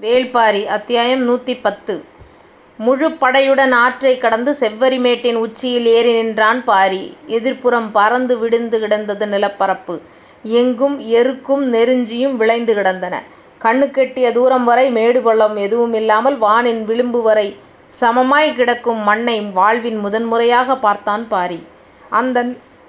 வேள்பாரி அத்தியாயம் நூற்றி பத்து முழுப் படையுடன் ஆற்றைக் கடந்து செவ்வரிமேட்டின் உச்சியில் ஏறி நின்றான் பாரி. எதிர்ப்புறம் பரந்து விடிந்து கிடந்தது நிலப்பரப்பு. எங்கும் எருக்கும் நெருஞ்சியும் விளைந்து கிடந்தன. கண்ணுக்கெட்டிய தூரம் வரை மேடு பள்ளம் எதுவுமில்லாமல் வானின் விளிம்புவரை சமமாய்க் கிடக்கும் மண்ணை வாழ்வின் முதன்முறையாகப் பார்த்தான் பாரி. அந்த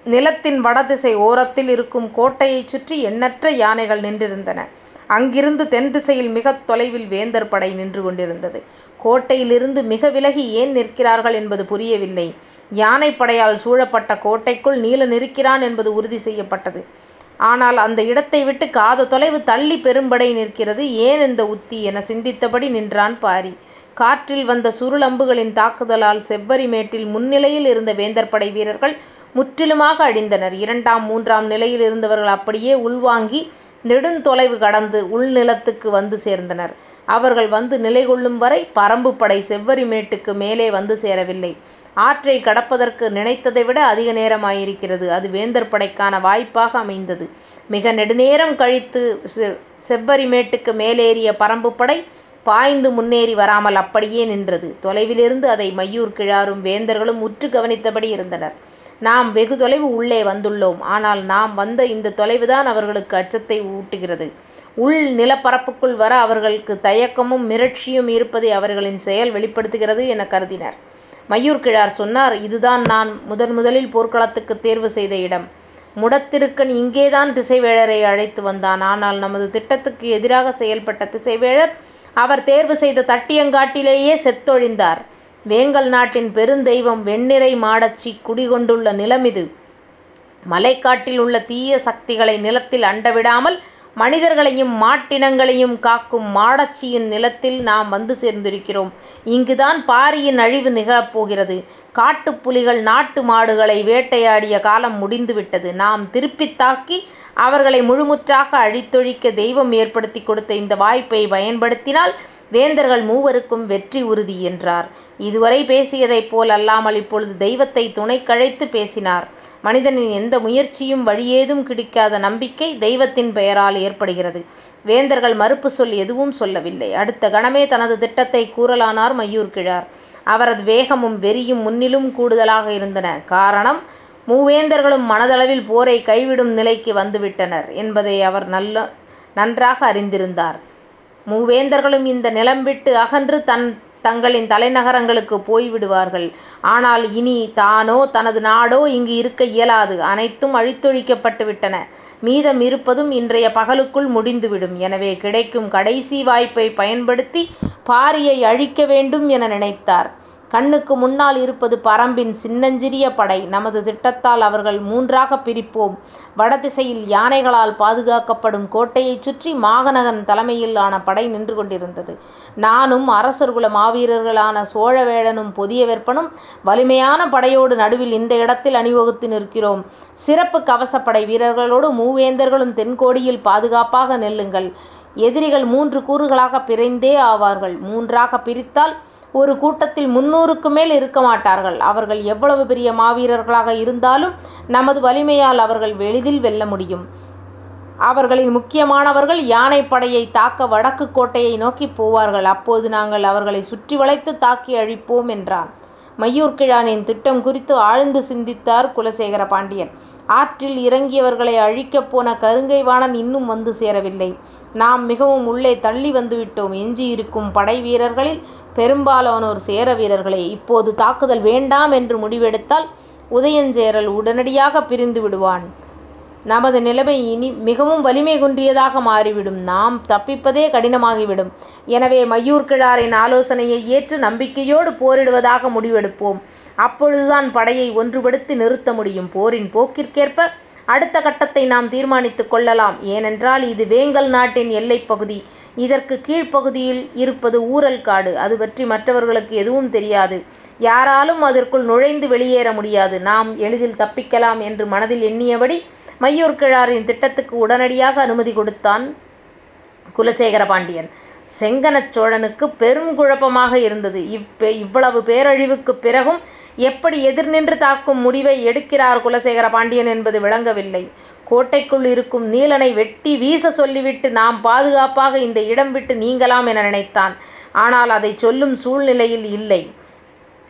நிலத்தின் வடதிசை ஓரத்தில் இருக்கும் கோட்டையைச் சுற்றி எண்ணற்ற யானைகள் நின்றிருந்தன. அங்கிருந்து தென்திசையில் மிகத் தொலைவில் வேந்தர் படை நின்று கொண்டிருந்தது. கோட்டையிலிருந்து மிக விலகி ஏன் நிற்கிறார்கள் என்பது புரியவில்லை. யானைப்படையால் சூழப்பட்ட கோட்டைக்குள் நீலன் இருக்கிறான் என்பது உறுதி செய்யப்பட்டது. ஆனால் அந்த இடத்தை விட்டு காத தொலைவு தள்ளிப் பெரும்படை நிற்கிறது. ஏன் இந்த உத்தி? என சிந்தித்தபடி நின்றான் பாரி. காற்றில் வந்த சுருளம்புகளின் தாக்குதலால் செவ்வரிமேட்டில் முன்னிலையில் இருந்த வேந்தர் படை வீரர்கள் முற்றிலுமாக அழிந்தனர். இரண்டாம் மூன்றாம் நிலையில் இருந்தவர்கள் அப்படியே உள்வாங்கி நெடுந்தொலைவு கடந்து உள்நிலத்துக்கு வந்து சேர்ந்தனர். அவர்கள் வந்து நிலைகொள்ளும் வரை பறம்புப் படை செவ்வரிமேட்டுக்கு மேலே வந்து சேரவில்லை. ஆற்றைக் கடப்பதற்கு நினைத்ததை விட அதிக நேரமாயிருக்கிறது. அது வேந்தர் படைக்கான வாய்ப்பாக அமைந்தது. மிக நெடுநேரம் கழித்து செவ்வரி மேட்டுக்கு மேலேறிய பறம்புப் படை பாய்ந்து முன்னேறி வராமல் அப்படியே நின்றது. தொலைவிலிருந்து அதை மையூர் கிழாரும் வேந்தர்களும் உற்று கவனித்தபடி இருந்தனர். நாம் வெகு தொலைவு உள்ளே வந்துள்ளோம். ஆனால் நாம் வந்த இந்தத் தொலைவுதான் அவர்களுக்கு அச்சத்தை ஊட்டுகிறது. உள் நிலப்பரப்புக்குள் வர அவர்களுக்கு தயக்கமும் மிரட்சியும் இருப்பதை அவர்களின் செயல் வெளிப்படுத்துகிறது எனக் கருதினர். மையூர் கிழார் சொன்னார் இதுதான் நான் முதன் முதலில் போர்க்களத்துக்குத் தேர்வு செய்த இடம். முடத்திருக்கன் இங்கேதான் திசைவேழரை அழைத்து வந்தான். ஆனால் நமது திட்டத்துக்கு எதிராக செயல்பட்ட திசைவேழர் அவர் தேர்வு செய்த தட்டியங்காட்டிலேயே செத்தொழிந்தார். வேங்கல் நாட்டின் பெருந்தெய்வம் வெண்ணிறை மாடச்சி குடிகொண்டுள்ள நிலமிது. மலைக்காட்டில் உள்ள தீய சக்திகளை நிலத்தில் அண்டவிடாமல் மனிதர்களையும் மாட்டினங்களையும் காக்கும் மாடச்சியின் நிலத்தில் நாம் வந்து சேர்ந்திருக்கிறோம். இங்குதான் பாரியின் அழிவு நிகழப்போகிறது காட்டுப்புலிகள் காட்டுப் புலிகள் நாட்டு மாடுகளை வேட்டையாடிய காலம் முடிந்துவிட்டது நாம் திருப்பித் தாக்கி அவர்களை முழுமுற்றாக அழித்தொழிக்க தெய்வம் ஏற்படுத்திக் கொடுத்த இந்த வாய்ப்பை பயன்படுத்தினால் வேந்தர்கள் மூவருக்கும் வெற்றி உறுதி என்றார். இதுவரை பேசியதைப் போல் அல்லாமல் இப்பொழுது துணை துணைக்கழைத்துப் பேசினார். மனிதனின் எந்த முயற்சியும் வழியேதும் கிடைக்காத நம்பிக்கை தெய்வத்தின் பெயரால் ஏற்படுகிறது. வேந்தர்கள் மறுப்புச் சொல் எதுவும் சொல்லவில்லை. அடுத்த கணமே தனது திட்டத்தைக் கூறலானார் மையூர் கிழார். அவரது வேகமும் வெறியும் முன்னிலும் கூடுதலாக இருந்தன. காரணம் மூவேந்தர்களும் மனதளவில் போரைக் கைவிடும் நிலைக்கு வந்துவிட்டனர் என்பதை அவர் நன்றாக அறிந்திருந்தார். மூவேந்தர்களும் இந்த நிலம் விட்டு அகன்று தன் தங்களின் தலைநகரங்களுக்குப் போய்விடுவார்கள். ஆனால் இனி தானோ தனது நாடோ இங்கு இருக்க இயலாது. அனைத்தும் அழித்தொழிக்கப்பட்டு விட்டன. மீதம் இருப்பதும் இன்றைய பகலுக்குள் முடிந்துவிடும். எனவே கிடைக்கும் கடைசி வாய்ப்பைப் பயன்படுத்தி பாரியை அழிக்க வேண்டும் என நினைத்தார். கண்ணுக்கு முன்னால் இருப்பது பறம்பின் சின்னஞ்சிறிய படை. நமது திட்டத்தால் அவர்கள் மூன்றாகப் பிரிப்போம். வடதிசையில் யானைகளால் பாதுகாக்கப்படும் கோட்டையைச் சுற்றி மாகநகன் தலைமையிலான படை நின்று கொண்டிருந்தது. நானும் அரசர்குல மாவீரர்களான சோழவேழனும் பொதியவெற்பனும் வலிமையான படையோடு நடுவில் இந்த இடத்தில் அணிவகுத்து நிற்கிறோம். சிறப்புக் கவசப்படை வீரர்களோடு மூவேந்தர்களும் தென்கோடியில் பாதுகாப்பாக நில்லுங்கள். எதிரிகள் மூன்று கூறுகளாகப் பிரிந்தே ஆவார்கள். மூன்றாகப் பிரித்தால் ஒரு கூட்டத்தில் முந்நூறுக்கு மேல் இருக்க மாட்டார்கள் அவர்கள் எவ்வளவு பெரிய மாவீரர்களாக இருந்தாலும் நமது வலிமையால் அவர்கள் எளிதில் வெல்ல முடியும். அவர்களில் முக்கியமானவர்கள் யானைப்படையை தாக்க வடக்கு கோட்டையை நோக்கிப் போவார்கள். அப்போது நாங்கள் அவர்களை சுற்றி வளைத்து தாக்கி அழிப்போம் என்றான். மையூர்கிழானின் திட்டம் குறித்து ஆழ்ந்து சிந்தித்தார் குலசேகர பாண்டியன். ஆற்றில் இறங்கியவர்களை அழிக்கப் போன கருங்கை வாணன் இன்னும் வந்து சேரவில்லை. நாம் மிகவும் உள்ளே தள்ளி வந்துவிட்டோம். எஞ்சியிருக்கும் படை வீரர்களில் பெரும்பாலானோர் சேர வீரர்களே. இப்போது தாக்குதல் வேண்டாம் என்று முடிவெடுத்தால் உதயஞ்சேரல் உடனடியாகப் பிரிந்து விடுவான். நமது நிலைமை மிகவும் வலிமை குன்றியதாக மாறிவிடும். நாம் தப்பிப்பதே கடினமாகிவிடும். எனவே மையூர் கிழாரின் ஆலோசனையை ஏற்று நம்பிக்கையோடு போரிடுவதாக முடிவெடுப்போம். அப்பொழுதுதான் படையை ஒன்றுபடுத்தி நிறுத்த முடியும். போரின் போக்கிற்கேற்ப அடுத்த கட்டத்தை நாம் தீர்மானித்துக் கொள்ளலாம். ஏனென்றால் இது வேங்கல் நாட்டின் எல்லைப் பகுதி. கீழ்ப்பகுதியில் இருப்பது ஊரல் காடு. அதுபற்றி மற்றவர்களுக்கு எதுவும் தெரியாது. யாராலும் அதற்குள் நுழைந்து வெளியேற முடியாது. நாம் எளிதில் தப்பிக்கலாம் என்று மனதில் எண்ணியபடி மையூர் கிழாரின் திட்டத்துக்கு உடனடியாக அனுமதி கொடுத்தான் குலசேகர பாண்டியன். செங்கனச் சோழனுக்குப் பெரும் குழப்பமாக இருந்தது. இவ்வளவு பேரழிவுக்குப் பிறகும் எப்படி எதிர் நின்று தாக்கும் முடிவை எடுக்கிறார் குலசேகர பாண்டியன் என்பது விளங்கவில்லை. கோட்டைக்குள் இருக்கும் நீலனை வெட்டி வீச சொல்லிவிட்டு நாம் பாதுகாப்பாக இந்த இடம் விட்டு நீங்கலாம் என நினைத்தான். ஆனால் அதைச் சொல்லும் சூழ்நிலையில் இல்லை.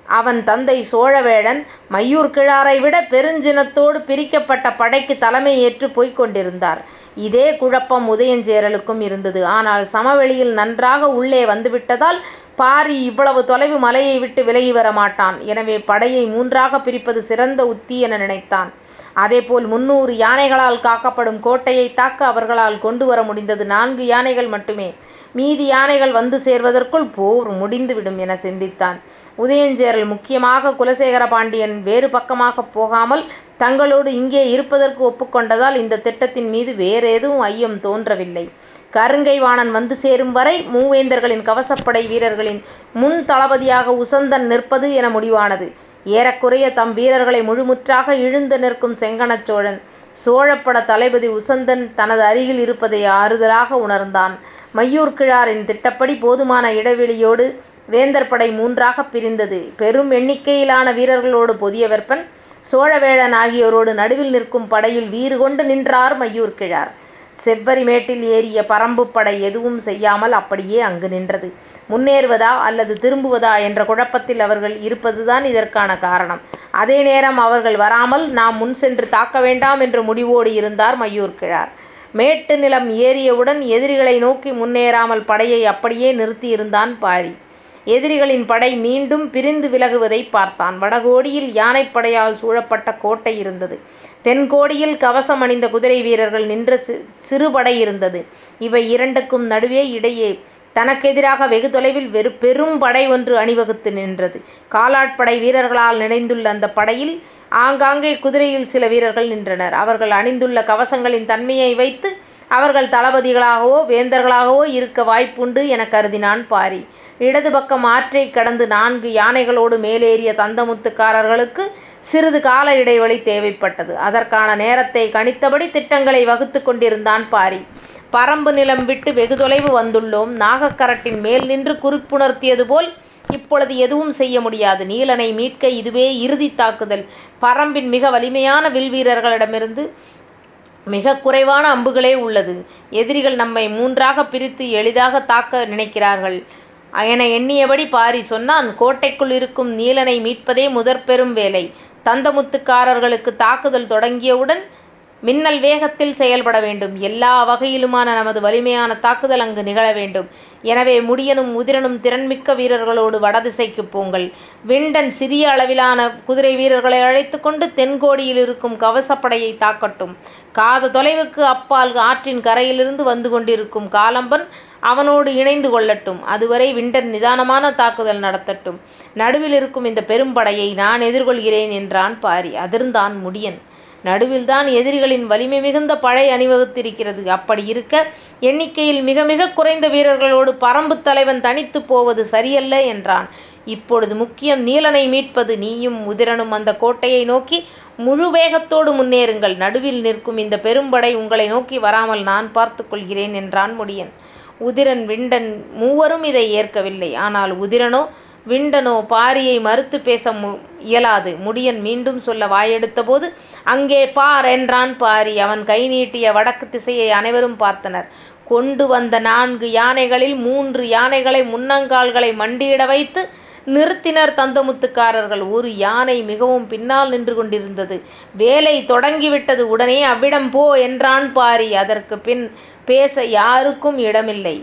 அவன் தந்தை சோழவேழன் மையூர்கிழாரை விட பெருஞ்சினத்தோடு பிரிக்கப்பட்ட படைக்குத் தலைமை ஏற்றுப் போய்க் கொண்டிருந்தார். இதே குழப்பம் உதயஞ்சேரலுக்கும் இருந்தது. ஆனால் சமவெளியில் நன்றாக உள்ளே வந்துவிட்டதால் பாரி இவ்வளவு தொலைவு மலையை விட்டு விலகி வர மாட்டான். எனவே படையை மூன்றாகப் பிரிப்பது சிறந்த உத்தி என நினைத்தான். அதேபோல் முந்நூறு யானைகளால் காக்கப்படும் கோட்டையைத் தாக்க அவர்களால் கொண்டு வர முடிந்தது நான்கு யானைகள் மட்டுமே. மீதி யானைகள் வந்து சேர்வதற்குள் போர் முடிந்துவிடும் என சிந்தித்தான். உதயஞ்சேரல் முக்கியமாக குலசேகர பாண்டியன் வேறு பக்கமாகப் போகாமல் தங்களோடு இங்கே இருப்பதற்கு ஒப்புக் கொண்டதால் இந்தத் திட்டத்தின் மீது வேறேதும் ஐயம் தோன்றவில்லை. கருங்கை வாணன் வந்து சேரும் வரை மூவேந்தர்களின் கவசப்படை வீரர்களின் முன் தளபதியாக உசந்தன் நிற்பது என முடிவானது. ஏறக்குறைய தம் வீரர்களை முழுமுற்றாக இழுந்து நிற்கும் செங்கணச் சோழன் தளபதி உசந்தன் தனது அருகில் இருப்பதை ஆறுதலாக உணர்ந்தான். மையூர்கிழாரின் திட்டப்படி போதுமான இடைவெளியோடு வேந்தர் படை மூன்றாகப் பிரிந்தது. பெரும் எண்ணிக்கையிலான வீரர்களோடு பொதியவெற்பன், சோழவேழன் ஆகியோரோடு நடுவில் நிற்கும் படையில் வீறு கொண்டு நின்றார் மையூர்கிழார். செவ்வரி மேட்டில் ஏறிய பறம்புப் படை எதுவும் செய்யாமல் அப்படியே அங்கு நின்றது. முன்னேறுவதா அல்லது திரும்புவதா என்ற குழப்பத்தில் அவர்கள் இருப்பதுதான் இதற்கான காரணம். அதே நேரம் அவர்கள் வராமல் நாம் முன் சென்று தாக்க வேண்டாம் என்ற முடிவோடு இருந்தார் மையூர்கிழார். மேட்டு நிலம் ஏறியவுடன் எதிரிகளை நோக்கி முன்னேறாமல் படையை அப்படியே நிறுத்தியிருந்தான் பாரி. எதிரிகளின் படை மீண்டும் பிரிந்து விலகுவதைப் பார்த்தான். வடகோடியில் யானைப்படையால் சூழப்பட்ட கோட்டை இருந்தது. தென்கோடியில் கவசம் அணிந்த குதிரை வீரர்கள் நின்ற சிறுபடை இருந்தது. இவை இரண்டுக்கும் நடுவே இடையே தனக்கெதிராக வெகு தொலைவில் பெரும் படை ஒன்று அணிவகுத்து நின்றது. காலாட்படை வீரர்களால் நிறைந்துள்ள அந்தப் படையில் ஆங்காங்கே குதிரையில் சில வீரர்கள் நின்றனர். அவர்கள் அணிந்துள்ள கவசங்களின் தன்மையை வைத்து அவர்கள் தளபதிகளாகவோ வேந்தர்களாகவோ இருக்க வாய்ப்புண்டு எனக் கருதினான் பாரி. இடது பக்கம் ஆற்றைக் கடந்து நான்கு யானைகளோடு மேலேறிய தந்தமுத்துக்காரர்களுக்கு சிறிது கால இடைவெளி தேவைப்பட்டது. அதற்கான நேரத்தைக் கணித்தபடி திட்டங்களை வகுத்துக் கொண்டிருந்தான் பாரி. பரம்பு நிலம் விட்டு வெகு தொலைவு வந்துள்ளோம். நாகக்கரட்டின் மேல் நின்று குறிப்புணர்த்தியது போல் இப்பொழுது எதுவும் செய்ய முடியாது. நீலனை மீட்க இதுவே இறுதித் தாக்குதல். பரம்பின் மிக வலிமையான வில் வீரர்களிடமிருந்து மிகக் குறைவான அம்புகளே உள்ளது. எதிரிகள் நம்மை மூன்றாகப் பிரித்து எளிதாகத் தாக்க நினைக்கிறார்கள் என எண்ணியபடி பாரி சொன்னான். கோட்டைக்குள் இருக்கும் நீலனை மீட்பதே முதற்பெரும் வேலை. தந்தமுத்துக்காரர்களுக்குத் தாக்குதல் தொடங்கியவுடன் மின்னல் வேகத்தில் செயல்பட வேண்டும். எல்லா வகையிலுமான நமது வலிமையான தாக்குதல் அங்கு நிகழ வேண்டும். எனவே முடியனும் உதிரனும் திறன்மிக்க வீரர்களோடு வடதிசைக்கு போங்கள். விண்டன் சிறிய அளவிலான குதிரை வீரர்களை அழைத்து கொண்டு தென்கோடியில் இருக்கும் கவசப்படையை தாக்கட்டும். காத தொலைவுக்கு அப்பால் ஆற்றின் கரையிலிருந்து வந்து கொண்டிருக்கும் காலம்பன் அவனோடு இணைந்து கொள்ளட்டும். அதுவரை விண்டன் நிதானமான தாக்குதல் நடத்தட்டும். நடுவில் இருக்கும் இந்த பெரும்படையை நான் எதிர்கொள்கிறேன் என்றான் பாரி. அதிர்ந்தான் முடியன். நடுவில்தான் எதிரிகளின் வலிமை மிகுந்த படை அணிவகுத்திருக்கிறது. அப்படி இருக்க எண்ணிக்கையில் மிக மிகக் குறைந்த வீரர்களோடு பறம்புத் தலைவன் தனித்துப் போவது சரியல்ல என்றான். இப்பொழுது முக்கியம் நீலனை மீட்பது. நீயும் உதிரனும் அந்தக் கோட்டையை நோக்கி முழு வேகத்தோடு முன்னேறுங்கள். நடுவில் நிற்கும் இந்தப் பெரும்படை உங்களை நோக்கி வராமல் நான் பார்த்துக் கொள்கிறேன் என்றான் முடியன். உதிரன் விண்டன் மூவரும் இதை ஏற்கவில்லை. ஆனால் உதிரனோ விண்டனோ பாரியை மறுத்துப் பேச இயலாது. முடியன் மீண்டும் சொல்ல வாயெடுத்தபோது அங்கே பார் என்றான் பாரி. அவன் கை நீட்டிய வடக்குத் திசையை அனைவரும் பார்த்தனர். கொண்டு வந்த நான்கு யானைகளில் மூன்று யானைகளை முன்னங்கால்களை மண்டியிட வைத்து நிறுத்தினர் தந்தமுத்துக்காரர்கள். ஒரு யானை மிகவும் பின்னால் நின்று கொண்டிருந்தது. வேலை தொடங்கிவிட்டது. உடனே அவ்விடம் போ என்றான் பாரி. அதற்குப் பின் பேச யாருக்கும் இடமில்லை.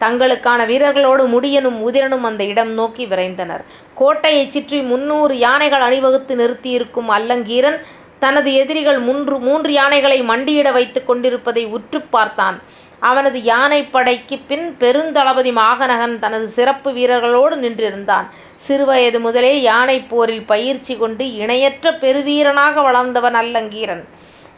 தங்களுக்கான வீரர்களோடு முடியனும் உதிரனும் அந்த இடம் நோக்கி விரைந்தனர். கோட்டையைச் சுற்றி முந்நூறு யானைகள் அணிவகுத்து நிறுத்தியிருக்கும் அல்லங்கீரன் தனது எதிரிகள் மூன்று யானைகளை மண்டியிட வைத்துக் கொண்டிருப்பதை உற்றுப் பார்த்தான். அவனது யானைப்படைக்குப் பின் பெருந்தளபதி மாகநகன் தனது சிறப்பு வீரர்களோடு நின்றிருந்தான். சிறுவயது முதலே யானைப் போரில் பயிற்சி கொண்டு இணையற்ற பெருவீரனாக வளர்ந்தவன் அல்லங்கீரன்.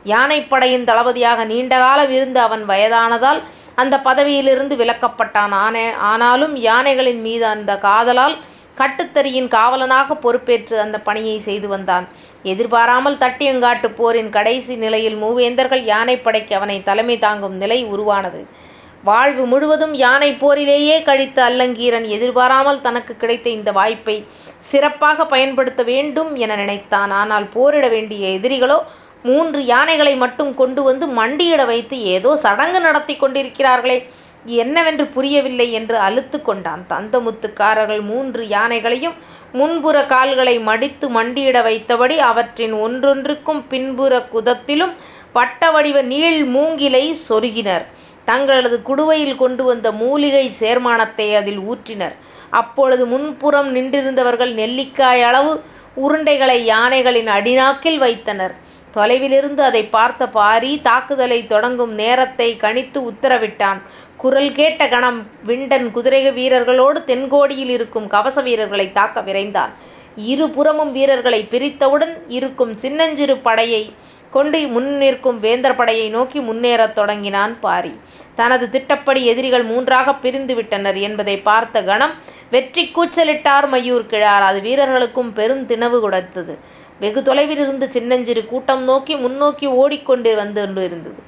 யானைப்படையின் தளபதியாக நீண்ட காலம் இருந்து அவன் வயதானதால் அந்த பதவியிலிருந்து விலக்கப்பட்டான். ஆனாலும் யானைகளின் மீது அந்த காதலால் கட்டுத்தறியின் காவலனாக பொறுப்பேற்று அந்த பணியை செய்து வந்தான். எதிர்பாராமல் தட்டியங்காட்டுப் போரின் கடைசி நிலையில் மூவேந்தர்கள் யானைப்படைக்கு அவனை தலைமை தாங்கும் நிலை உருவானது. வாழ்வு முழுவதும் யானை போரிலேயே கழித்த அல்லங்கீரன் எதிர்பாராமல் தனக்கு கிடைத்த இந்த வாய்ப்பை சிறப்பாக பயன்படுத்த வேண்டும் என நினைத்தான். ஆனால் போரிட வேண்டிய எதிரிகளோ மூன்று யானைகளை மட்டும் கொண்டு வந்து மண்டியிட வைத்து ஏதோ சடங்கு நடத்தி கொண்டிருக்கிறார்களே. என்னவென்று புரியவில்லை என்று அலுத்து கொண்டான் தந்தமுத்துக்காரர்கள். மூன்று யானைகளையும் முன்புற கால்களை மடித்து மண்டியிட வைத்தபடி அவற்றின் ஒன்றொன்றுக்கும் பின்புற குதத்திலும் வட்ட வடிவ நீள் மூங்கிலை சொருகினர். தங்களது குடுவையில் கொண்டு வந்த மூலிகை சேர்மானத்தை அதில் ஊற்றினர். அப்பொழுது முன்புறம் நின்றிருந்தவர்கள் நெல்லிக்காய் அளவு உருண்டைகளை யானைகளின் அடிநாக்கில் வைத்தனர். தொலைவிலிருந்து அதை பார்த்த பாரி தாக்குதலை தொடங்கும் நேரத்தை கணித்து உத்தரவிட்டான். குரல் கேட்ட கணம் விண்டன் குதிரை வீரர்களோடு தென்கோடியில் இருக்கும் கவச வீரர்களை தாக்க விரைந்தான். இருபுறமும் வீரர்களை பிரித்தவுடன் இருக்கும் சின்னஞ்சிறு படையை கொண்டு முன் நிற்கும் வேந்தர் படையை நோக்கி முன்னேறத் தொடங்கினான் பாரி. தனது திட்டப்படி எதிரிகள் மூன்றாக பிரிந்து விட்டனர் என்பதை பார்த்த கணம் வெற்றி கூச்சலிட்டார் மயூர் கிழார். அது வீரர்களுக்கும் பெரும் தினவு கொடுத்தது. வெகு தொலைவில் இருந்து சின்னஞ்சிறு கூட்டம் நோக்கி முன்னோக்கி ஓடிக்கொண்டு வந்து இருந்தது.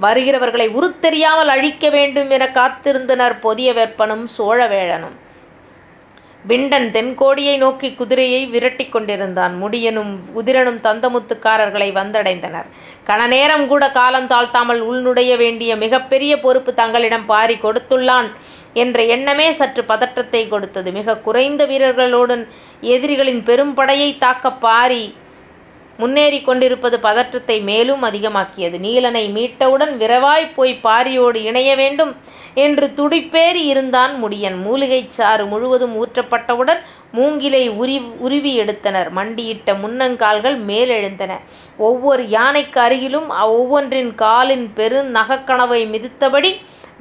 வருகிறவர்களை உருத்தெரியாமல் அழிக்க வேண்டும் என காத்திருந்தனர் பொதிய வெப்பனும் சோழவேழனும் விண்டன் தென்கோடியை நோக்கி குதிரையை விரட்டி கொண்டிருந்தான். முடியனும் குதிரனும் தந்தமுத்துக்காரர்களை வந்தடைந்தனர். கணநேரம் கூட காலம் தாழ்த்தாமல் உள்நுடைய வேண்டிய மிகப்பெரிய பொறுப்பு தங்களிடம் பாரி கொடுத்துள்ளான். என்ற எண்ணமே சற்று பதற்றத்தை கொடுத்தது. மிக குறைந்த வீரர்களுடன் எதிரிகளின் பெரும் படையை தாக்க பாரி முன்னேறி கொண்டிருப்பது பதற்றத்தை மேலும் அதிகமாக்கியது. நீலனை மீட்டவுடன் விரவாய் போய் பாரியோடு இணைய வேண்டும் என்று துடிப்பேறி இருந்தான் முடியன். மூலிகைச் சாறு முழுவதும் ஊற்றப்பட்டவுடன் மூங்கிலை உரி உருவி எடுத்தனர். மண்டியிட்ட முன்னங்கால்கள் மேலெழுந்தன. ஒவ்வொரு யானைக்கு அருகிலும் ஒவ்வொன்றின் காலின் பெரு நகக்கணவை மிதித்தபடி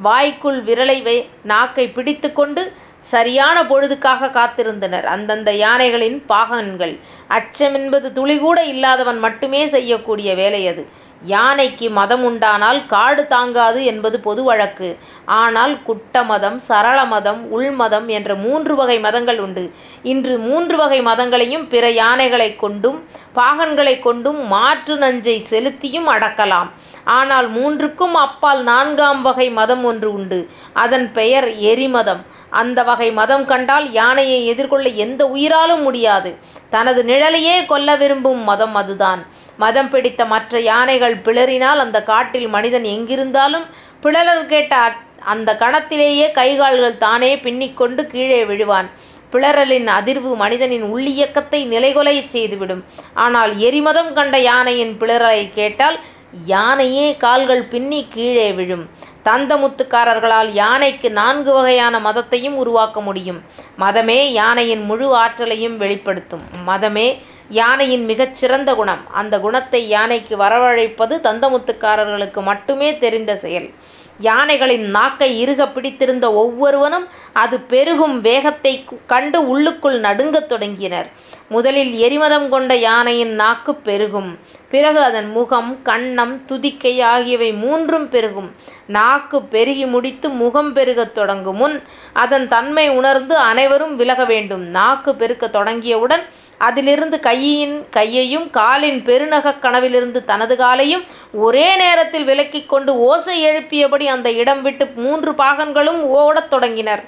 வாய்க்குள் விரலை வை நாக்கை பிடித்து கொண்டு சரியான பொழுதுக்காக காத்திருந்தனர். அந்தந்த யானைகளின் பாகன்கள். அச்சம் என்பது துளிகூட இல்லாதவன் மட்டுமே செய்யக்கூடிய வேலை அது. யானைக்கு மதம் உண்டானால் காடு தாங்காது என்பது பொது வழக்கு. ஆனால் குட்ட மதம் சரள மதம் உள்மதம் என்ற மூன்று வகை மதங்கள் உண்டு. இன்று மூன்று வகை மதங்களையும் பிற யானைகளை கொண்டும் பாகன்களை கொண்டும் மாற்று நஞ்சை செலுத்தியும் அடக்கலாம். ஆனால் மூன்றுக்கும் அப்பால் நான்காம் வகை மதம் ஒன்று உண்டு. அதன் பெயர் எரிமதம். அந்த வகை மதம் கண்டால் யானையை எதிர்கொள்ள எந்த உயிராலும் முடியாது. தனது நிழலையே கொல்ல விரும்பும் மதம் அதுதான். மதம் பிடித்த மற்ற யானைகள் பிளறினால் அந்த காட்டில் மனிதன் எங்கிருந்தாலும் பிளறல் கேட்ட அந்த கணத்திலேயே கைகால்கள் தானே பின்னிக்கொண்டு கீழே விழுவான். பிளறலின் அதிர்வு மனிதனின் உள்ளியக்கத்தை நிலைகொலை செய்துவிடும். ஆனால் எரிமதம் கண்ட யானையின் பிளறலை கேட்டால் யானையே கால்கள் பின்னி கீழே விழும். தந்தமுத்துக்காரர்களால் யானைக்கு நான்கு வகையான மதத்தையும் உருவாக்க முடியும். மதமே யானையின் முழு ஆற்றலையும் வெளிப்படுத்தும். மதமே யானையின் மிகச்சிறந்த குணம். அந்த குணத்தை யானைக்கு வரவழைப்பது தந்தமுத்துக்காரர்களுக்கு மட்டுமே தெரிந்த செயல். யானைகளின் நாக்கை இறுக பிடித்திருந்த ஒவ்வொருவனும் அது பெருகும் வேகத்தை கண்டு உள்ளுக்குள் நடுங்கத் தொடங்கினர். முதலில் எரிமதம் கொண்ட யானையின் நாக்கு பெருகும். பிறகு அதன் முகம் கன்னம் துதிக்கை ஆகியவை மூன்றும் பெருகும். நாக்கு பெருகி முடித்து முகம் பெருகத் தொடங்கும் முன் அதன் தன்மை உணர்ந்து அனைவரும் விலக வேண்டும். நாக்கு பெருக்கத் தொடங்கியவுடன் அதிலிருந்து கையின் கையையும் காலின் பெருநகக் கனவிலிருந்து தனது காலையும் ஒரே நேரத்தில் விலக்கிக் கொண்டு ஓசை எழுப்பியபடி அந்த இடம் விட்டு மூன்று பாகன்களும் ஓடத் தொடங்கினர்.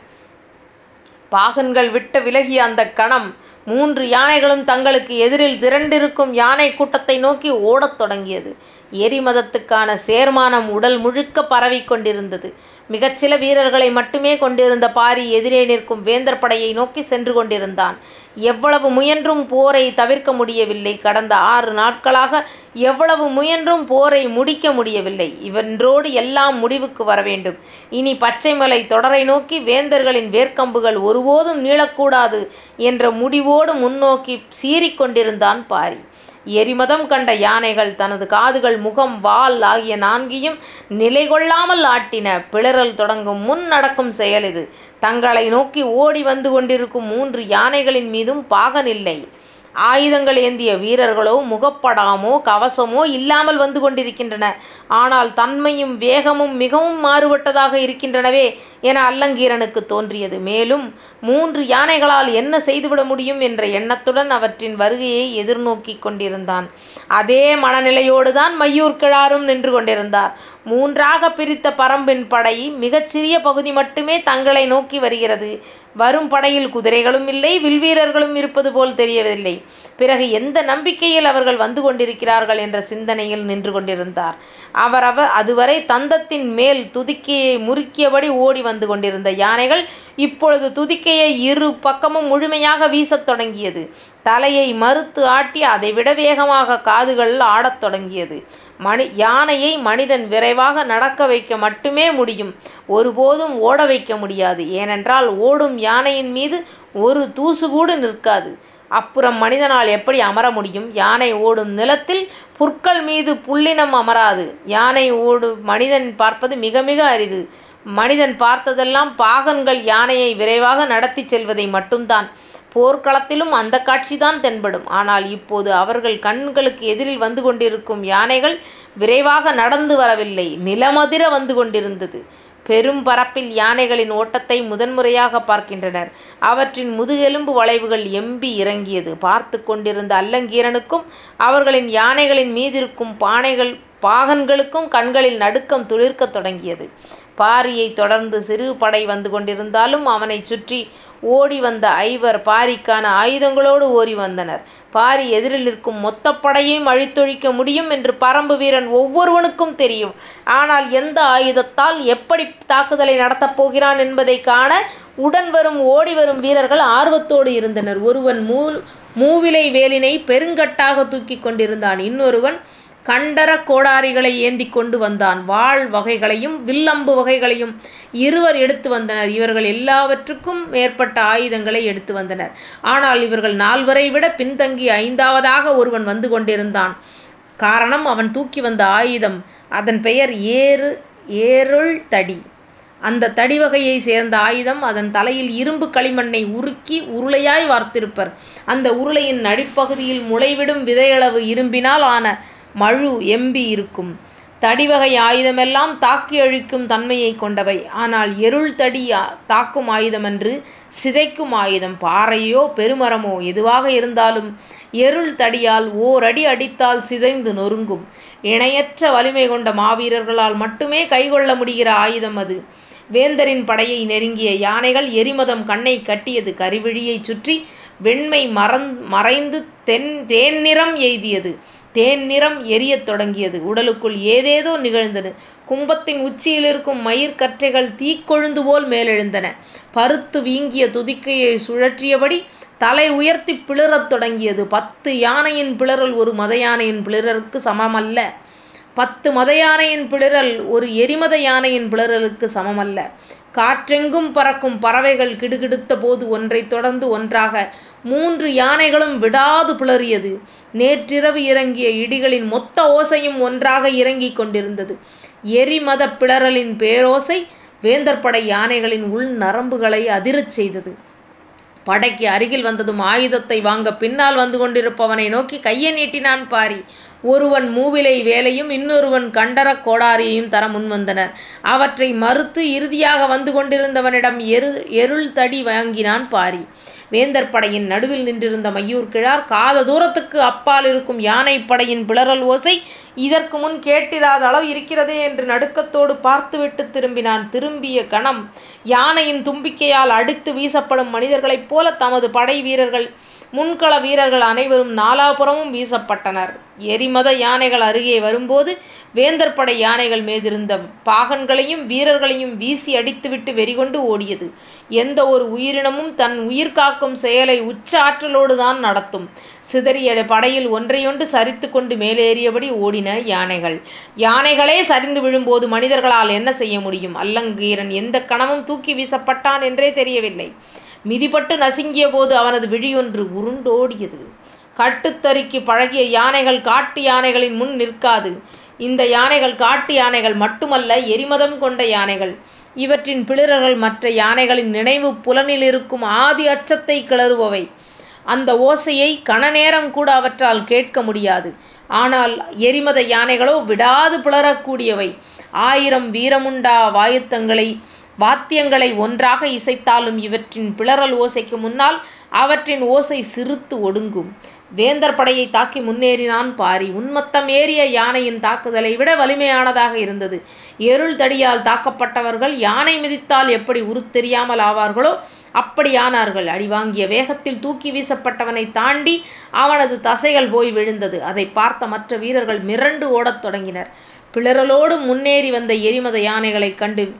பாகன்கள் விட்ட விலகிய அந்த கணம் மூன்று யானைகளும் தங்களுக்கு எதிரில் திரண்டிருக்கும் யானை கூட்டத்தை நோக்கி ஓடத் தொடங்கியது. எரிமதத்துக்கான சேர்மானம் உடல் முழுக்க பரவிக் கொண்டிருந்தது. மிகச்சில வீரர்களை மட்டுமே கொண்டிருந்த பாரி எதிரே நிற்கும் வேந்தர் படையை நோக்கி சென்று கொண்டிருந்தான். எவ்வளவு முயன்றும் போரை தவிர்க்க முடியவில்லை. கடந்த ஆறு நாட்களாக எவ்வளவு முயன்றும் போரை முடிக்க முடியவில்லை. இவன்றோடு எல்லாம் முடிவுக்கு வர வேண்டும். இனி பச்சைமலை தொடரை நோக்கி வேந்தர்களின் வேர்க்கம்புகள் ஒருபோதும் நீளக்கூடாது என்ற முடிவோடு முன்னோக்கி சீறிக்கொண்டிருந்தான் பாரி. எரிமதம் கண்ட யானைகள் தனது காதுகள் முகம் வால் ஆகிய நான்கையும் நிலை கொள்ளாமல் ஆட்டின. பிளறல் தொடங்கும் முன் நடக்கும் செயல் இது. தங்களை நோக்கி ஓடி வந்து கொண்டிருக்கும் மூன்று யானைகளின் மீதும் பாகனில்லை. ஆயுதங்கள் ஏந்திய வீரர்களோ முகப்படாமோ கவசமோ இல்லாமல் வந்து கொண்டிருக்கின்றன. ஆனால் தன்மையும் வேகமும் மிகவும் மாறுபட்டதாக இருக்கின்றனவே என அல்லங்கீரனுக்கு தோன்றியது. மேலும் மூன்று யானைகளால் என்ன செய்துவிட முடியும் என்ற எண்ணத்துடன் அவற்றின் வருகையை எதிர்நோக்கி கொண்டிருந்தான். அதே மனநிலையோடு தான் மையூர் கிழாரும் நின்று கொண்டிருந்தார். மூன்றாக பிரித்த பரம்பின் படை மிகச்சிறிய பகுதி மட்டுமே தங்களை நோக்கி வருகிறது. வரும் படையில் குதிரைகளும் இல்லை வில்வீரர்களும் இருப்பது போல் தெரியவில்லை. பிறகு எந்த நம்பிக்கையில் அவர்கள் வந்து கொண்டிருக்கிறார்கள் என்ற சிந்தனையில் நின்று கொண்டிருந்தார். அவரவர் அதுவரை தந்தத்தின் மேல் துதிக்கையை முறுக்கியபடி ஓடி வந்து கொண்டிருந்த யானைகள் இப்பொழுது துதிக்கையை இரு பக்கமும் முழுமையாக வீசத் தொடங்கியது. தலையை மறுத்து ஆட்டி அதைவிட வேகமாக காதுகள் ஆடத் தொடங்கியது. மனி யானையை மனிதன் விரைவாக நடக்க வைக்க மட்டுமே முடியும். ஒருபோதும் ஓட வைக்க முடியாது. ஏனென்றால் ஓடும் யானையின் மீது ஒரு தூசு கூட நிற்காது. அப்புறம் மனிதனால் எப்படி அமர முடியும்? யானை ஓடும் நிலத்தில் புற்கள் மீது புல்லினம் அமராது. யானை ஓடு மனிதன் பார்ப்பது மிக மிக அரிது. மனிதன் பார்த்ததெல்லாம் பாகன்கள் யானையை விரைவாக நடத்தி செல்வதை மட்டும்தான். போர்க்களத்திலும் அந்த காட்சிதான் தென்படும். ஆனால் இப்போது அவர்கள் கண்களுக்கு எதிரில் வந்து கொண்டிருக்கும் யானைகள் விரைவாக நடந்து வரவில்லை. நிலமதிர வந்து கொண்டிருந்தது. பெரும் பரப்பில் யானைகளின் ஓட்டத்தை முதன்முறையாக பார்க்கின்றனர். அவற்றின் முதுகெலும்பு வளைவுகள் எம்பி இறங்கியது. பார்த்து கொண்டிருந்த அல்லங்கீரனுக்கும் அவர்களின் யானைகளின் மீதிருக்கும் பானைகள் பாகன்களுக்கும் கண்களில் நடுக்கம் துளிர்க்கத் தொடங்கியது. பாரியை தொடர்ந்து சிறு படை வந்து கொண்டிருந்தாலும் அவனை சுற்றி ஓடி வந்த ஐவர் பாரிக்கான ஆயுதங்களோடு ஓடி வந்தனர். பாரி எதிரில் இருக்கும் மொத்த படையையும் அழித்தொழிக்க முடியும் என்று பரம்பு வீரன் ஒவ்வொருவனுக்கும் தெரியும். ஆனால் எந்த ஆயுதத்தால் எப்படி தாக்குதலை நடத்தப் போகிறான் என்பதை காண உடன் வரும் ஓடி வரும் வீரர்கள் ஆர்வத்தோடு இருந்தனர். ஒருவன் மூ மூவிலை வேலினை பெருங்கட்டாக தூக்கி கொண்டிருந்தான். இன்னொருவன் கண்டர கோடாரிகளை ஏந்தி கொண்டு வந்தான். வாழ் வகைகளையும் வில்லம்பு வகைகளையும் இருவர் எடுத்து வந்தனர். இவர்கள் எல்லாவற்றுக்கும் மேற்பட்ட ஆயுதங்களை எடுத்து வந்தனர். ஆனால் இவர்கள் நால்வரை விட பின்தங்கி ஐந்தாவதாக ஒருவன் வந்து கொண்டிருந்தான். காரணம் அவன் தூக்கி வந்த ஆயுதம். அதன் பெயர் ஏறு ஏருள் தடி. அந்த தடி வகையை சேர்ந்த ஆயுதம் அதன் தலையில் இரும்பு களிமண்ணை உருக்கி உருளையாய் வார்த்திருப்பர். அந்த உருளையின் அடிப்பகுதியில் முளைவிடும் விதையளவு இரும்பினால் ஆன மழு எம்பி இருக்கும். தடிவகை ஆயுதமெல்லாம் தாக்கி அழிக்கும் தன்மையை கொண்டவை. ஆனால் எருள் தடி தாக்கும் ஆயுதமன்று சிதைக்கும் ஆயுதம். பாறையோ பெருமரமோ எதுவாக இருந்தாலும் எருள் தடியால் ஓரடி அடித்தால் சிதைந்து நொறுங்கும். இணையற்ற வலிமை கொண்ட மாவீரர்களால் மட்டுமே கைகொள்ள முடிகிற ஆயுதம் அது. வேந்தரின் படையை நெருங்கிய யானைகள் எரிமதம் கண்ணை கட்டியது. கருவிழியைச் சுற்றி வெண்மை மறந் மறைந்து தென் தேன் நிறம் எய்தியது. தேன் நிறம் எரியத் தொடங்கியது. உடலுக்குள் ஏதேதோ நிகழ்ந்தது. கும்பத்தின் உச்சியில் இருக்கும் மயிர்கற்றைகள் தீக்கொழுந்து போல் மேலெழுந்தன. பருத்து வீங்கிய துதிக்கையை சுழற்றியபடி தலை உயர்த்தி பிளறத் தொடங்கியது. பத்து யானையின் பிளறல் ஒரு மத யானையின் பிளறலுக்கு சமமல்ல. பத்து மத யானையின் பிளறல் ஒரு எரிமத யானையின் பிளறலுக்கு சமமல்ல. காற்றெங்கும் பறக்கும் பறவைகள் கிடுகிடுத்த போது ஒன்றைத் தொடர்ந்து ஒன்றாக மூன்று யானைகளும் விடாது பிளறியது நேற்றிரவு இறங்கிய இடிகளின் மொத்த ஓசையும் ஒன்றாக இறங்கிக் கொண்டிருந்தது. எரிமத பிளறலின் பேரோசை வேந்தற்படை யானைகளின் உள் நரம்புகளை அதிரச் செய்தது. படைக்கு அருகில் வந்ததும் ஆயுதத்தை வாங்க பின்னால் வந்து கொண்டிருப்பவனை நோக்கி கையை நீட்டினான் பாரி. ஒருவன் மூவிலை வேலையும் இன்னொருவன் கண்டரக் கோடாரியையும் தர முன்வந்தனர். அவற்றை மறுத்து இறுதியாக வந்து கொண்டிருந்தவனிடம் எரு எருள் தடி வாங்கினான் பாரி. வேந்தர் படையின் நடுவில் நின்றிருந்த மையூர் கிழார் காத தூரத்துக்கு அப்பால் இருக்கும் யானை படையின் பிளறல் ஓசை இதற்கு முன் கேட்டிராத அளவு இருக்கிறதே என்று நடுக்கத்தோடு பார்த்துவிட்டு திரும்பினான். திரும்பிய கணம் யானையின் தும்பிக்கையால் அடித்து வீசப்படும் மனிதர்களைப் போல தமது படை வீரர்கள் முன்கள வீரர்கள் அனைவரும் நாலாபுறமும் வீசப்பட்டனர். எரிமத யானைகள் அருகே வரும்போது வேந்தர் படை யானைகள் மீதிருந்த பாகன்களையும் வீரர்களையும் வீசி அடித்துவிட்டு வெறிகொண்டு ஓடியது. எந்த ஒரு உயிரினமும் தன் உயிர் காக்கும் செயலை உச்ச ஆற்றலோடு தான் நடத்தும். சிதறிய படையில் ஒன்றையொன்று சரித்து கொண்டு மேலேறியபடி ஓடின யானைகள். யானைகளே சரிந்து விழும்போது மனிதர்களால் என்ன செய்ய முடியும்? அல்லங்கீரன் எந்த கணமும் தூக்கி வீசப்பட்டான் என்றே தெரியவில்லை. மிதிப்பட்டு நசுங்கிய போது அவனது விழியொன்று உருண்டோடியது. கட்டுத்தறிக்கு பழகிய யானைகள் காட்டு யானைகளின் முன் நிற்காது. இந்த யானைகள் காட்டு யானைகள் மட்டுமல்ல எரிமதம் கொண்ட யானைகள். இவற்றின் பிளிரர்கள் மற்ற யானைகளின் நினைவு புலனில் இருக்கும் ஆதி அச்சத்தை கிளறுபவை. அந்த ஓசையை கணநேரம் கூட அவற்றால் கேட்க முடியாது. ஆனால் எரிமத யானைகளோ விடாது பிளரக்கூடியவை. ஆயிரம் வீரமுண்டா வாயுத்தங்களை வாத்தியங்களை ஒன்றாக இசைத்தாலும் இவற்றின் பிளறல் ஓசைக்கு முன்னால் அவற்றின் ஓசை சிறுத்து ஒடுங்கும். வேந்தர் படையை தாக்கி முன்னேறினான் பாரி. உன்மத்தம் ஏறிய யானையின் தாக்குதலை விட வலிமையானதாக இருந்தது. எருள் தடியால் தாக்கப்பட்டவர்கள் யானை மிதித்தால் எப்படி உருத்தெரியாமல் ஆவார்களோ அப்படியானார்கள் அடிவாங்கிய வேகத்தில் தூக்கி வீசப்பட்டவனை தாண்டி அவனது தசைகள் போய் விழுந்தது. அதை பார்த்த மற்ற வீரர்கள் மிரண்டு ஓடத் தொடங்கினர். பிளறலோடு முன்னேறி வந்த எரிமத யானைகளைக் கண்டு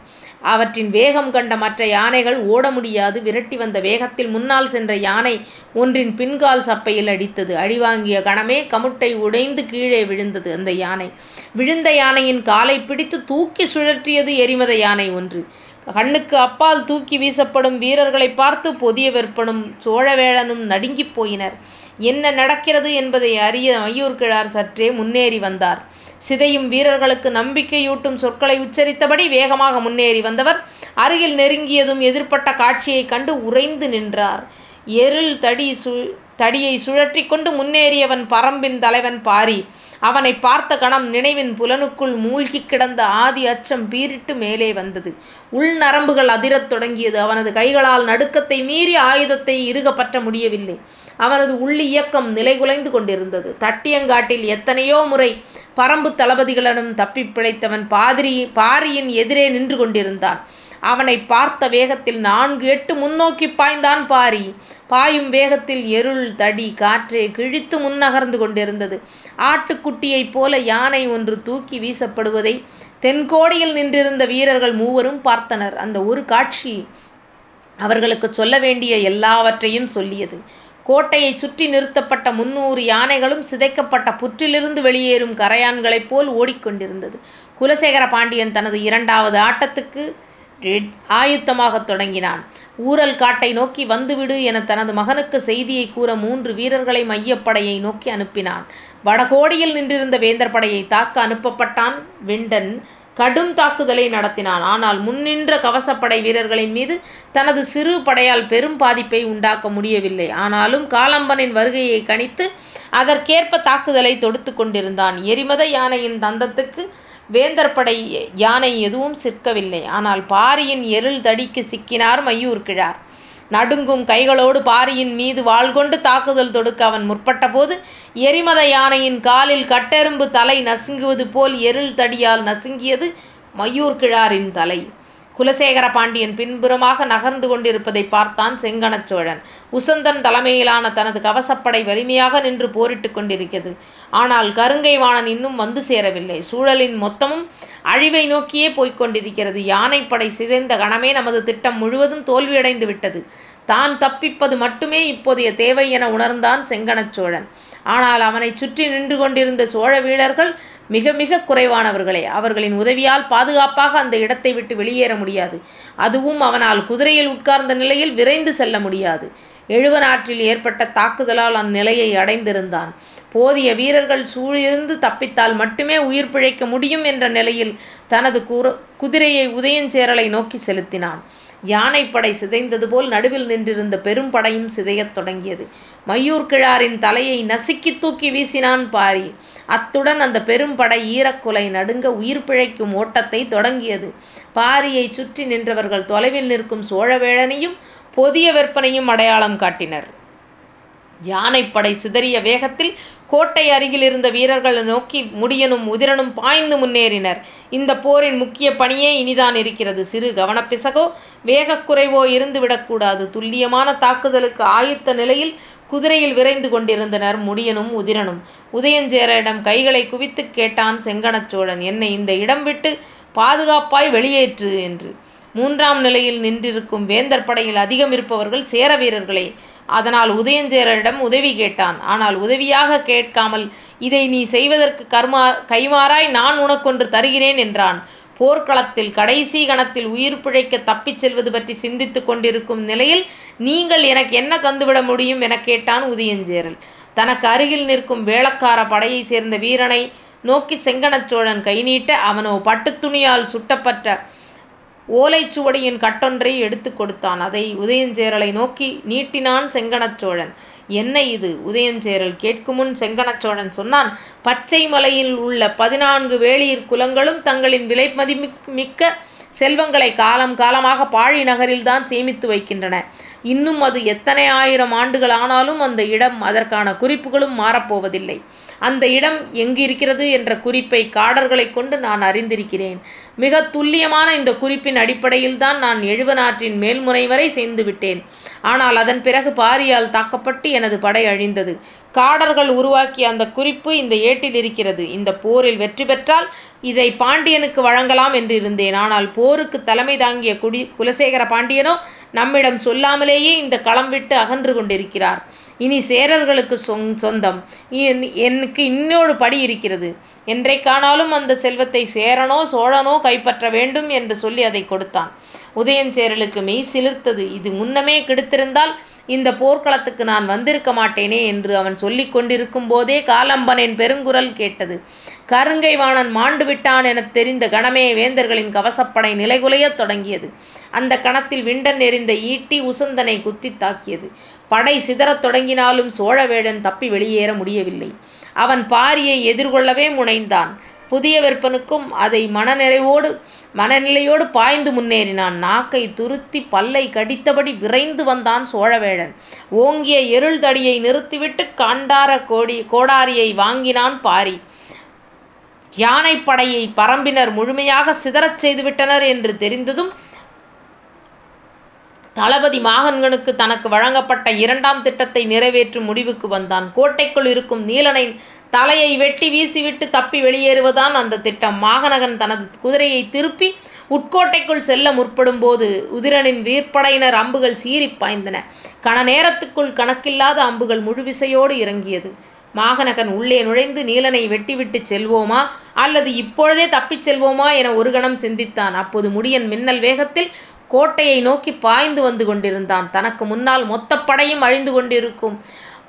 அவற்றின் வேகம் கண்ட மற்ற யானைகள் ஓட முடியாது. விரட்டி வந்த வேகத்தில் முன்னால் சென்ற யானை ஒன்றின் பின்கால் சப்பையில் அடித்தது. அடிவாங்கிய கணமே கமுட்டை உடைந்து கீழே விழுந்தது அந்த யானை. விழுந்த யானையின் காலை பிடித்து தூக்கி சுழற்றியது எரிமத யானை ஒன்று. கண்ணுக்கு அப்பால் தூக்கி வீசப்படும் வீரர்களை பார்த்து பொதிய வெற்பனும் சோழவேளனும் நடுங்கிப் போயினர். என்ன நடக்கிறது என்பதை அறிய மையூர்கிழார் சற்றே முன்னேறி வந்தார். சிதையும் வீரர்களுக்கு நம்பிக்கையூட்டும் சொற்களை உச்சரித்தபடி வேகமாக முன்னேறி வந்தவர். அருகில் நெருங்கியதும் எதிர்ப்பட்ட காட்சியைக் கண்டு உறைந்து நின்றார். எருள் தடி சு தடியை சுழற்றி கொண்டு முன்னேறியவன் பரம்பின் தலைவன் பாரி. அவனை பார்த்த கணம் நினைவின் புலனுக்குள் மூழ்கி கிடந்த ஆதி அச்சம் பீரிட்டு மேலே வந்தது. உள் நரம்புகள் அதிரத் தொடங்கியது. அவனது கைகளால் நடுக்கத்தை மீறி ஆயுதத்தை இறுக பற்ற முடியவில்லை. அவனது உள் இயக்கம் நிலைகுலைந்து கொண்டிருந்தது. தட்டியங்காட்டில் எத்தனையோ முறை பரம்பு தளபதிகளிடம் தப்பி பிழைத்தவன் பாதிரி பாரியின் எதிரே நின்று கொண்டிருந்தான். அவனை பார்த்த வேகத்தில் நான்கு எட்டு முன்னோக்கி பாய்ந்தான் பாரி. பாயும் வேகத்தில் எருள் தடி காற்றே கிழித்து முன்னகர்ந்து கொண்டிருந்தது. ஆட்டுக்குட்டியைப் போல யானை ஒன்று தூக்கி வீசப்படுவதை தென்கோடியில் நின்றிருந்த வீரர்கள் மூவரும் பார்த்தனர். அந்த ஒரு காட்சி அவர்களுக்கு சொல்ல வேண்டிய எல்லாவற்றையும் சொல்லியது. கோட்டையை சுற்றி நிறுத்தப்பட்ட முன்னூறு யானைகளும் சிதைக்கப்பட்ட புற்றிலிருந்து வெளியேறும் கரையான்களைப் போல் ஓடிக்கொண்டிருந்தது. குலசேகர பாண்டியன் தனது இரண்டாவது ஆட்டத்துக்கு ஆயுத்தமாகத் தொடங்கினான். ஊரல் காட்டை நோக்கி வந்துவிடு என தனது மகனுக்கு செய்தியை கூற மூன்று வீரர்களை மையப்படையை நோக்கி அனுப்பினான். வடகோடியில் நின்றிருந்த வேந்தர் படையை தாக்க அனுப்பப்பட்டான். வெண்டன் கடும் தாக்குதலை நடத்தினான். ஆனால் முன்னின்ற கவசப்படை வீரர்களின் மீது தனது சிறு படையால் பெரும் பாதிப்பை உண்டாக்க முடியவில்லை. ஆனாலும் காலம்பனின் வருகையை கணித்து அதற்கேற்ப தாக்குதலை தொடுத்து கொண்டிருந்தான். எரிமத யானையின் தந்தத்துக்கு வேந்தர் படை யானை எதுவும் சிற்கவில்லை. ஆனால் பாரியின் எருள் தடிக்கு சிக்கினார் மையூர் கிழார். நடுங்கும் கைகளோடு பாரியின் மீது வாள்கொண்டு தாக்குதல் தொடுக்க அவன் முற்பட்ட போது எரிமத யானையின் காலில் கட்டெரும்பு தலை நசுங்குவது போல் எருள் தடியால் நசுங்கியது மயூர் கிழாரின் தலை. குலசேகர பாண்டியன் பின்புறமாக நகர்ந்து கொண்டிருப்பதை பார்த்தான் செங்கணச் சோழன். உசந்தன் தலைமையிலான தனது கவசப்படை வலிமையாக நின்று போரிட்டுக் கொண்டிருக்கிறது. ஆனால் கருங்கை வாணன் இன்னும் வந்து சேரவில்லை. சூழலின் மொத்தமும் அழிவை நோக்கியே போய்க் கொண்டிருக்கிறது. யானைப்படை சிதைந்த கணமே நமது திட்டம் முழுவதும் தோல்வியடைந்து விட்டது. தான் தப்பிப்பது மட்டுமே இப்போதைய தேவை என உணர்ந்தான் செங்கணச் சோழன். ஆனால் அவனை சுற்றி நின்று கொண்டிருந்த சோழ வீரர்கள் மிக மிக குறைவானவர்களே அவர்களின் உதவியால் பாதுகாப்பாக அந்த இடத்தை விட்டு வெளியேற முடியாது. அதுவும் அவனால் குதிரையில் உட்கார்ந்த நிலையில் விரைந்து செல்ல முடியாது. எழுவனாற்றில் ஏற்பட்ட தாக்குதலால் அந்நிலையை அடைந்திருந்தான். போதிய வீரர்கள் சூழிருந்து தப்பித்தால் மட்டுமே உயிர் பிழைக்க முடியும் என்ற நிலையில் தனது குதிரையை உதயஞ்சேரலை நோக்கி செலுத்தினான். யானைப்படை சிதைந்தது போல் நடுவில் நின்றிருந்த பெரும் படையும் சிதையத் தொடங்கியது. மையூர் கிழாரின் தலையை நசுக்கி தூக்கி வீசினான் பாரி. அத்துடன் அந்த பெரும்படை ஈரக்குலை நடுங்க உயிர் பிழைக்கும் ஓட்டத்தை தொடங்கியது. பாரியை சுற்றி நின்றவர்கள் தொலைவில் நிற்கும் சோழவேளனையும் பொதிய விற்பனையும் அடையாளம் காட்டினர். யானைப்படை சிதறிய வேகத்தில் கோட்டை அருகில் இருந்த வீரர்களை நோக்கி முடியனும் உதிரனும் பாய்ந்து முன்னேறினர். இந்த போரின் முக்கிய பணியே இனிதான் இருக்கிறது. சிறு கவனப்பிசகோ வேகக்குறைவோ இருந்துவிடக்கூடாது. துல்லியமான தாக்குதலுக்கு ஆயுத்த நிலையில் குதிரையில் விரைந்து கொண்டிருந்தனர் முடியனும் உதிரனும். உதயஞ்சேரரிடம் கைகளை குவித்து கேட்டான் செங்கணச் சோழன் என்னை இந்த இடம் விட்டு பாதுகாப்பாய் வெளியேற்று என்று. மூன்றாம் நிலையில் நின்றிருக்கும் வேந்தர் படையில் அதிகம் இருப்பவர்கள் சேர வீரர்களே அதனால் உதயஞ்சேரரிடம் உதவி கேட்டான். ஆனால் உதவியாக கேட்காமல் இதை நீ செய்வதற்கு கர்மா கைமாறாய் நான் உனக்கொன்று தருகிறேன் என்றான். போர்க்களத்தில் கடைசி கணத்தில் உயிர் பிழைக்க தப்பிச் செல்வது பற்றி சிந்தித்துக் கொண்டிருக்கும் நிலையில் நீங்கள் எனக்கு என்ன தந்துவிட முடியும் என கேட்டான் உதயஞ்சேரல் தனக்கு அருகில் நிற்கும் வேளக்கார படையைச் சேர்ந்த வீரனை நோக்கி செங்கணச்சோழன் கை நீட்ட அவனோ பட்டுத்துணியால் சுட்டப்பட்ட ஓலைச்சுவடியின் கட்டொன்றை எடுத்து கொடுத்தான். அதை உதயஞ்சேரலை நோக்கி நீட்டினான் செங்கணச்சோழன் என்ன இது உதயஞ்சேரல் கேட்குமுன் செங்கணச் செங்கனச்சோழன் சொன்னான் பச்சை மலையில் உள்ள பதினான்கு வேளிர் குலங்களும் தங்களின் விலை மிக்க செல்வங்களை காலம் காலமாக பாழி நகரில்தான் சேமித்து வைக்கின்றன இன்னும் அது எத்தனை ஆயிரம் ஆண்டுகள் ஆனாலும் அந்த இடம் அதற்கான குறிப்புகளும் மாறப்போவதில்லை அந்த இடம் எங்கு இருக்கிறது என்ற குறிப்பை காடர்களைக் கொண்டு நான் அறிந்திருக்கிறேன். மிக துல்லியமான இந்த குறிப்பின் அடிப்படையில்தான் நான் எழுவனாற்றின் மேல்முனை வரை சேர்ந்து விட்டேன். ஆனால் அதன் பிறகு பாரியால் தாக்கப்பட்டு எனது படை அழிந்தது. காடர்கள் உருவாக்கிய அந்த குறிப்பு இந்த ஏட்டில் இருக்கிறது. இந்த போரில் வெற்றி பெற்றால் இதை பாண்டியனுக்கு வழங்கலாம் என்று இருந்தேன் ஆனால் போருக்கு தலைமை தாங்கிய குடி குலசேகர பாண்டியனோ நம்மிடம் சொல்லாமலேயே இந்த களம் விட்டு அகன்று கொண்டிருக்கிறார். இனி சேரர்களுக்குச் சொந்தம். எனக்கு இன்னொரு படி இருக்கிறது. என்றைக்கானாலும் அந்த செல்வத்தை சேரனோ சோழனோ கைப்பற்ற வேண்டும் என்று சொல்லி அதை கொடுத்தான். உதயஞ்சேரலுக்கு மெய் சிலிர்த்தது. இது முன்னமே கிடைத்திருந்தால் இந்த போர்க்களத்துக்கு நான் வந்திருக்க மாட்டேனே என்று அவன் சொல்லிக் கொண்டிருக்கும் போதே காலம்பனின் பெருங்குரல் கேட்டது. கருங்கை வாணன் மாண்டு விட்டான் எனத் தெரிந்த கணமே வேந்தர்களின் கவசப்படை நிலைகுலையத் தொடங்கியது. அந்த கணத்தில் விண்டன் எறிந்த ஈட்டி உசந்தனை குத்தித் தாக்கியது. படை சிதறத் தொடங்கினாலும் சோழவேடன் தப்பி வெளியேற முடியவில்லை. அவன் பாரியை எதிர்கொள்ளவே முனைந்தான். புதிய விற்பனுக்கும் அதை மனநிறைவோடு மனநிலையோடு பாய்ந்து முன்னேறினான். நாக்கை துருத்தி பல்லை கடித்தபடி விரைந்து வந்தான் சோழவேழன். ஓங்கிய எருள் தடியை காண்டார கோடி கோடாரியை வாங்கினான் பாரி. யானைப்படையை பரம்பினர் முழுமையாக சிதறச் செய்துவிட்டனர் என்று தெரிந்ததும் தளபதி மாகன்கனுக்கு தனக்கு வழங்கப்பட்ட இரண்டாம் திட்டத்தை நிறைவேற்றும் முடிவுக்கு வந்தான். கோட்டைக்குள் இருக்கும் நீலனை தலையை வெட்டி வீசிவிட்டு தப்பி வெளியேறுவதான் அந்த திட்டம். மாகநகன் தனது குதிரையை திருப்பி உட்கோட்டைக்குள் செல்ல முற்படும்போது உதிரனின் வீர்ப்படையினர் அம்புகள் சீறிப் பாய்ந்தன. கன நேரத்துக்குள் கணக்கில்லாத அம்புகள் முழுவிசையோடு இறங்கியது. மாகநகன் உள்ளே நுழைந்து நீலனை வெட்டிவிட்டு செல்வோமா? அல்லது இப்பொழுதே தப்பிச் செல்வோமா என ஒரு கணம் சிந்தித்தான். அப்போது முடியன் மின்னல் வேகத்தில் கோட்டையை நோக்கி பாய்ந்து வந்து கொண்டிருந்தான். தனக்கு முன்னால் மொத்த படையும் அழிந்து கொண்டிருக்கும்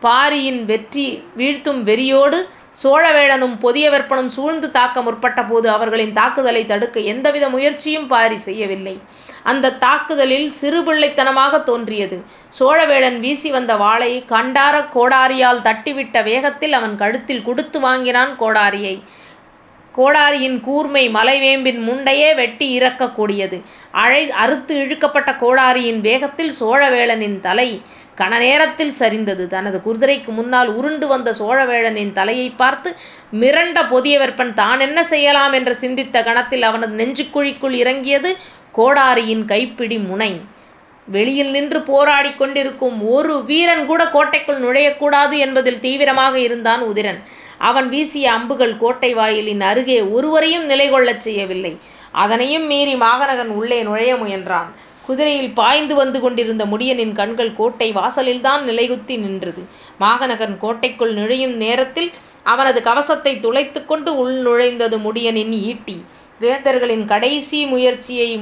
பாரியின் வெற்றி வீழ்த்தும் வெறியோடு சோழவேளனும் பொதியவெற்பனும் சூழ்ந்து தாக்க முற்பட்டபோது அவர்களின் தாக்குதலை தடுக்க எந்தவித முயற்சியும் பாரி செய்யவில்லை. அந்த தாக்குதலில் சிறுபிள்ளைத்தனமாக தோன்றியது. சோழவேளன் வீசி வந்த வாளை கண்டார கோடாரியால் தட்டிவிட்ட வேகத்தில் அவன் கழுத்தில் கொடுத்து வாங்கினான் கோடாரியை கோடாரியின் கூர்மை மலைவேம்பின் முண்டையே வெட்டி இறக்கக்கூடியது அழை அறுத்து இழுக்கப்பட்ட கோடாரியின் வேகத்தில் சோழவேளனின் தலை கண நேரத்தில் சரிந்தது. தனது குதிரைக்கு முன்னால் உருண்டு வந்த சோழவேழனின் தலையைப் பார்த்து மிரண்ட பொதியவெற்பன் தானென்ன செய்யலாம் என்று சிந்தித்த கணத்தில் அவனது நெஞ்சுக்குழிக்குள் இறங்கியது கோடாரியின் கைப்பிடி முனை. வெளியில் நின்று போராடிக் கொண்டிருக்கும் ஒரு வீரன் கூட கோட்டைக்குள் நுழையக்கூடாது என்பதில் தீவிரமாக இருந்தான் உதிரன். அவன் வீசிய அம்புகள் கோட்டை வாயிலின் அருகே ஒருவரையும் நிலைகொள்ளச் செய்யவில்லை. அதனையும் மீறி மாகநகன் உள்ளே நுழைய முயன்றான். குதிரையில் பாய்ந்து வந்து கொண்டிருந்த முடியனின் கண்கள் கோட்டை வாசலில்தான் நிலைகுத்தி நின்றது. மாகனகன் கோட்டைக்குள் நுழையும் நேரத்தில் அவனது கவசத்தை துளைத்து கொண்டு உள் நுழைந்தது முடியனின் ஈட்டி. வேந்தர்களின் கடைசி முயற்சியை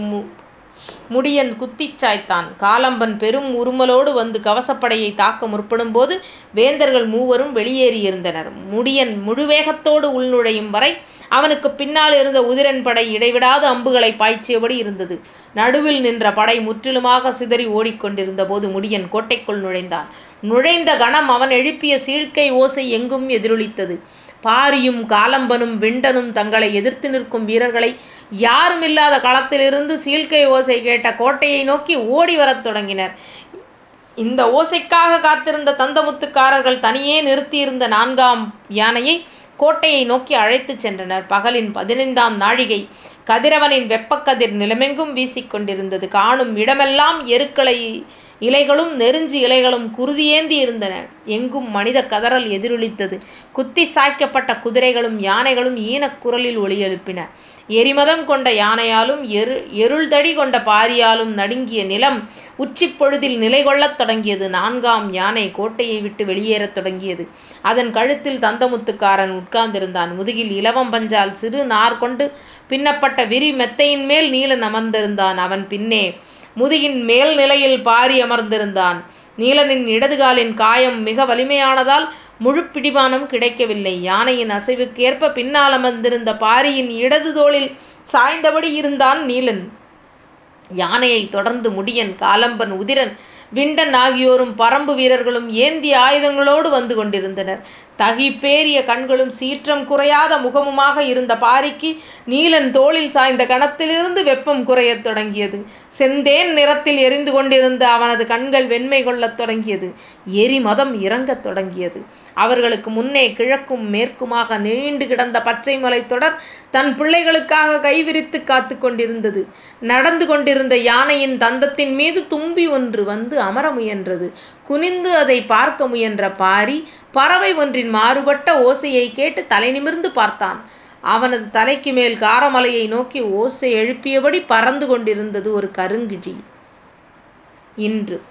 முடியன் குத்திச் சாய்த்தான். காலம்பன் பெரும் உறுமலோடு வந்து கவசப்படையைத் தாக்க முற்படும்போது வேந்தர்கள் மூவரும் வெளியேறியிருந்தனர். முடியன் முழுவேகத்தோடு உள்நுழையும் வரை அவனுக்குப் பின்னாலிருந்த உதிரன் படை இடைவிடாது அம்புகளைப் பாய்ச்சியபடி இருந்தது. நடுவில் நின்ற படை முற்றிலுமாகச் சிதறி ஓடிக்கொண்டிருந்தபோது முடியன் கோட்டைக்குள் நுழைந்தான். நுழைந்த கணம் அவன் எழுப்பிய சீழ்க்கை ஓசை எங்கும் எதிரொலித்தது. பாரியும் காலம்பனும் விண்டனும் தங்களை எதிர்த்து நிற்கும் வீரர்களை யாருமில்லாத களத்திலிருந்து சீழ்க்கை ஓசை கேட்ட கோட்டையை நோக்கி ஓடி வரத் தொடங்கினர். இந்த ஓசைக்காக காத்திருந்த தந்தமுத்துக்காரர்கள் தனியே நிறுத்தியிருந்த நான்காம் யானையை கோட்டையை நோக்கி அழைத்துச் சென்றனர். பகலின் பதினைந்தாம் நாழிகை. கதிரவனின் வெப்பக்கதிர் நிலமெங்கும் வீசிக்கொண்டிருந்தது காணும் இடமெல்லாம் எருக்களை இலைகளும் நெருஞ்சி இலைகளும் குருதியேந்தி இருந்தன. எங்கும் மனிதக் கதறல் எதிரொலித்தது. குத்தி சாய்க்கப்பட்ட குதிரைகளும் யானைகளும் ஈனக் குரலில் எழுப்பின. எரிமதம் கொண்ட யானையாலும் எரு எருள்தடி கொண்ட பாரியாலும் நடுங்கிய நிலம் உச்சிப்பொழுதில் பொழுதில் நிலைகொள்ளத் தொடங்கியது. நான்காம் யானை கோட்டையை விட்டு வெளியேறத் தொடங்கியது. அதன் கழுத்தில் தந்தமுத்துக்காரன் உட்கார்ந்திருந்தான். முதுகில் இலவம் பஞ்சால் சிறு நார் கொண்டு பின்னப்பட்ட விரி மெத்தையின்மேல் நீலன் அமர்ந்திருந்தான். அவன் பின்னே முதுகின் மேல் நிலையில் பாரி அமர்ந்திருந்தான். நீலனின் இடதுகாலின் காயம் மிக வலிமையானதால் முழு பிடிமானம் கிடைக்கவில்லை. யானையின் அசைவுக்கேற்ப பின்னால் அமர்ந்திருந்த பாரியின் இடது தோளில் சாய்ந்தபடி இருந்தான் நீலன். யானையை தொடர்ந்து முடியன் காலம்பன் உதிரன் விண்டன் ஆகியோரும் பரம்பு வீரர்களும் ஏந்தி ஆயுதங்களோடு வந்து கொண்டிருந்தனர். தகிப்பேறிய கண்களும் சீற்றம் குறையாத முகமுமாக இருந்த பாரிக்கு நீலன் தோளில் சாய்ந்த கணத்திலிருந்து வெப்பம் குறையத் தொடங்கியது. செந்தேன் நிறத்தில் எரிந்து கொண்டிருந்த அவனது கண்கள் வெண்மை கொள்ளத் தொடங்கியது. எரிமதம் இறங்கத் தொடங்கியது. அவர்களுக்கு முன்னே கிழக்கும் மேற்குமாக நீண்டு கிடந்த பச்சை தொடர் தன் பிள்ளைகளுக்காக கைவிரித்துக் காத்துக் கொண்டிருந்தது. நடந்து கொண்டிருந்த யானையின் தந்தத்தின் மீது தும்பி ஒன்று வந்து அமர முயன்றது. குனிந்து அதைப் பார்க்க முயன்ற பாரி பறவை ஒன்றின் மாறுபட்ட ஓசையை கேட்டு தலை நிமிர்ந்து பார்த்தான். அவனது தலைக்கு மேல் காரமலையை நோக்கி ஓசை எழுப்பியபடி பறந்து கொண்டிருந்தது ஒரு கருங்கிழி. இன்று